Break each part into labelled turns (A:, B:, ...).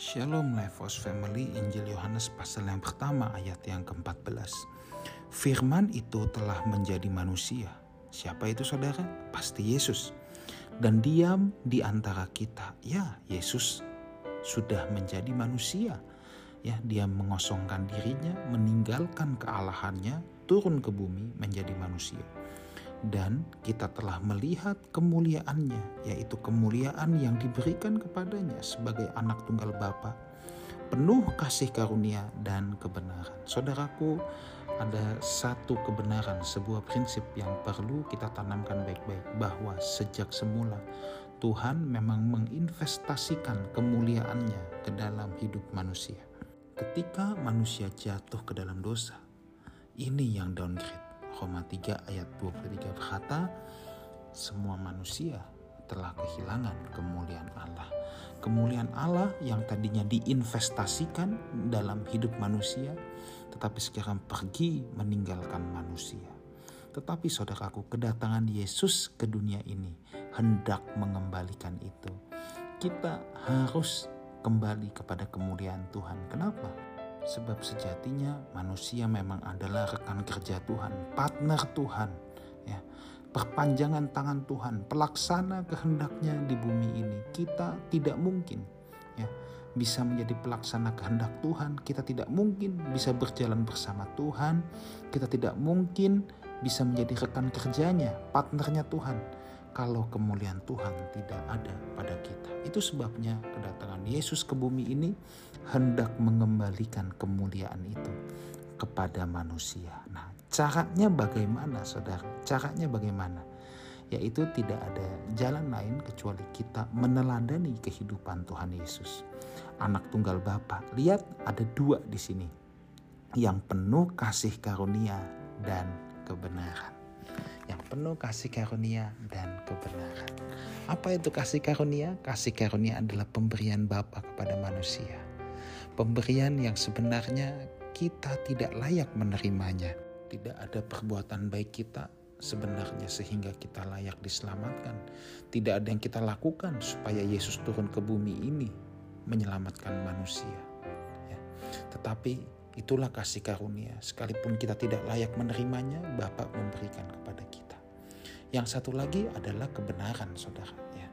A: Shalom Lifehouse Family, Injil Yohanes pasal yang pertama ayat yang ke-14. Firman itu telah menjadi manusia. Siapa itu saudara? Pasti Yesus. Dan diam di antara kita. Ya, Yesus sudah menjadi manusia. Ya, dia mengosongkan dirinya, meninggalkan kealahannya, turun ke bumi menjadi manusia dan kita telah melihat kemuliaannya, yaitu kemuliaan yang diberikan kepadanya sebagai anak tunggal Bapa, penuh kasih karunia dan kebenaran. Saudaraku, ada satu kebenaran, sebuah prinsip yang perlu kita tanamkan baik-baik, bahwa sejak semula Tuhan memang menginvestasikan kemuliaannya ke dalam hidup manusia. Ketika manusia jatuh ke dalam dosa, ini yang downgrade 3 ayat 23 berkata, semua manusia telah kehilangan kemuliaan Allah. Kemuliaan Allah yang tadinya diinvestasikan dalam hidup manusia, tetapi sekarang pergi meninggalkan manusia. Tetapi saudaraku, kedatangan Yesus ke dunia ini hendak mengembalikan itu. Kita harus kembali kepada kemuliaan Tuhan. Kenapa? Sebab sejatinya manusia memang adalah rekan kerja Tuhan, partner Tuhan, ya. Perpanjangan tangan Tuhan, pelaksana kehendaknya di bumi ini. Kita tidak mungkin ya bisa menjadi pelaksana kehendak Tuhan. Kita tidak mungkin bisa berjalan bersama Tuhan. Kita tidak mungkin bisa menjadi rekan kerjanya, partnernya Tuhan kalau kemuliaan Tuhan tidak ada pada kita. Itu sebabnya kedatangan Yesus ke bumi ini hendak mengembalikan kemuliaan itu kepada manusia. Nah, caranya bagaimana, saudara? Caranya bagaimana? Yaitu tidak ada jalan lain kecuali kita meneladani kehidupan Tuhan Yesus. Anak tunggal Bapa. Lihat ada dua di sini. Yang penuh kasih karunia dan kebenaran penuh kasih karunia dan kebenaran. Apa itu kasih karunia? Kasih karunia adalah pemberian Bapa kepada manusia. Pemberian yang sebenarnya kita tidak layak menerimanya. Tidak ada perbuatan baik kita sebenarnya sehingga kita layak diselamatkan. Tidak ada yang kita lakukan supaya Yesus turun ke bumi ini menyelamatkan manusia. Ya. Tetapi Itulah kasih karunia. Sekalipun kita tidak layak menerimanya, Bapak memberikan kepada kita. Yang satu lagi adalah kebenaran, saudara. Ya.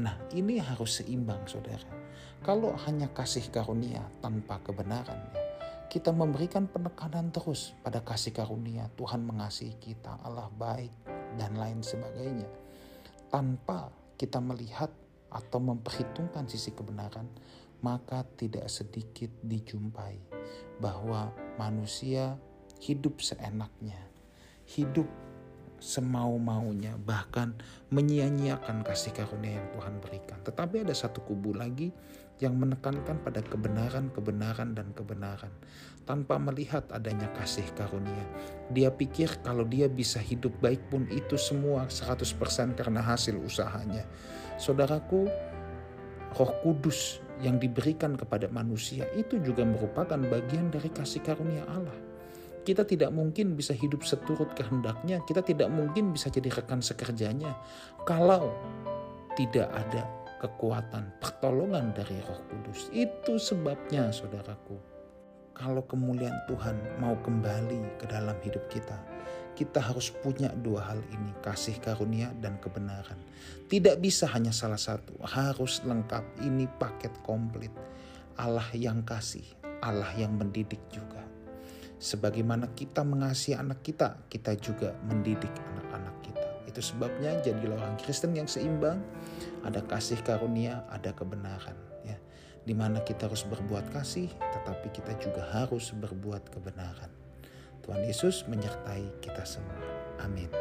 A: Nah, ini harus seimbang, saudara. Kalau hanya kasih karunia tanpa kebenaran, ya, kita memberikan penekanan terus pada kasih karunia. Tuhan mengasihi kita, Allah baik, dan lain sebagainya. Tanpa kita melihat atau memperhitungkan sisi kebenaran, maka tidak sedikit dijumpai bahwa manusia hidup seenaknya, hidup semau-maunya, bahkan menyia-nyiakan kasih karunia yang Tuhan berikan. Tetapi ada satu kubu lagi yang menekankan pada kebenaran, kebenaran, dan kebenaran. Tanpa melihat adanya kasih karunia. Dia pikir kalau dia bisa hidup baik pun itu semua 100% karena hasil usahanya. Saudaraku, roh kudus yang diberikan kepada manusia itu juga merupakan bagian dari kasih karunia Allah. Kita tidak mungkin bisa hidup seturut kehendaknya, kita tidak mungkin bisa jadi rekan sekerjanya kalau tidak ada kekuatan pertolongan dari Roh Kudus. Itu sebabnya, saudaraku, kalau kemuliaan Tuhan mau kembali ke dalam hidup kita, kita harus punya dua hal ini, kasih karunia dan kebenaran. Tidak bisa hanya salah satu, harus lengkap. Ini paket komplit. Allah yang kasih, Allah yang mendidik juga. Sebagaimana kita mengasihi anak kita, kita juga mendidik anak-anak kita. Itu sebabnya jadilah orang Kristen yang seimbang, ada kasih karunia, ada kebenaran. Ya, di mana kita harus berbuat kasih, tetapi kita juga harus berbuat kebenaran. Tuhan Yesus menyertai kita semua. Amin.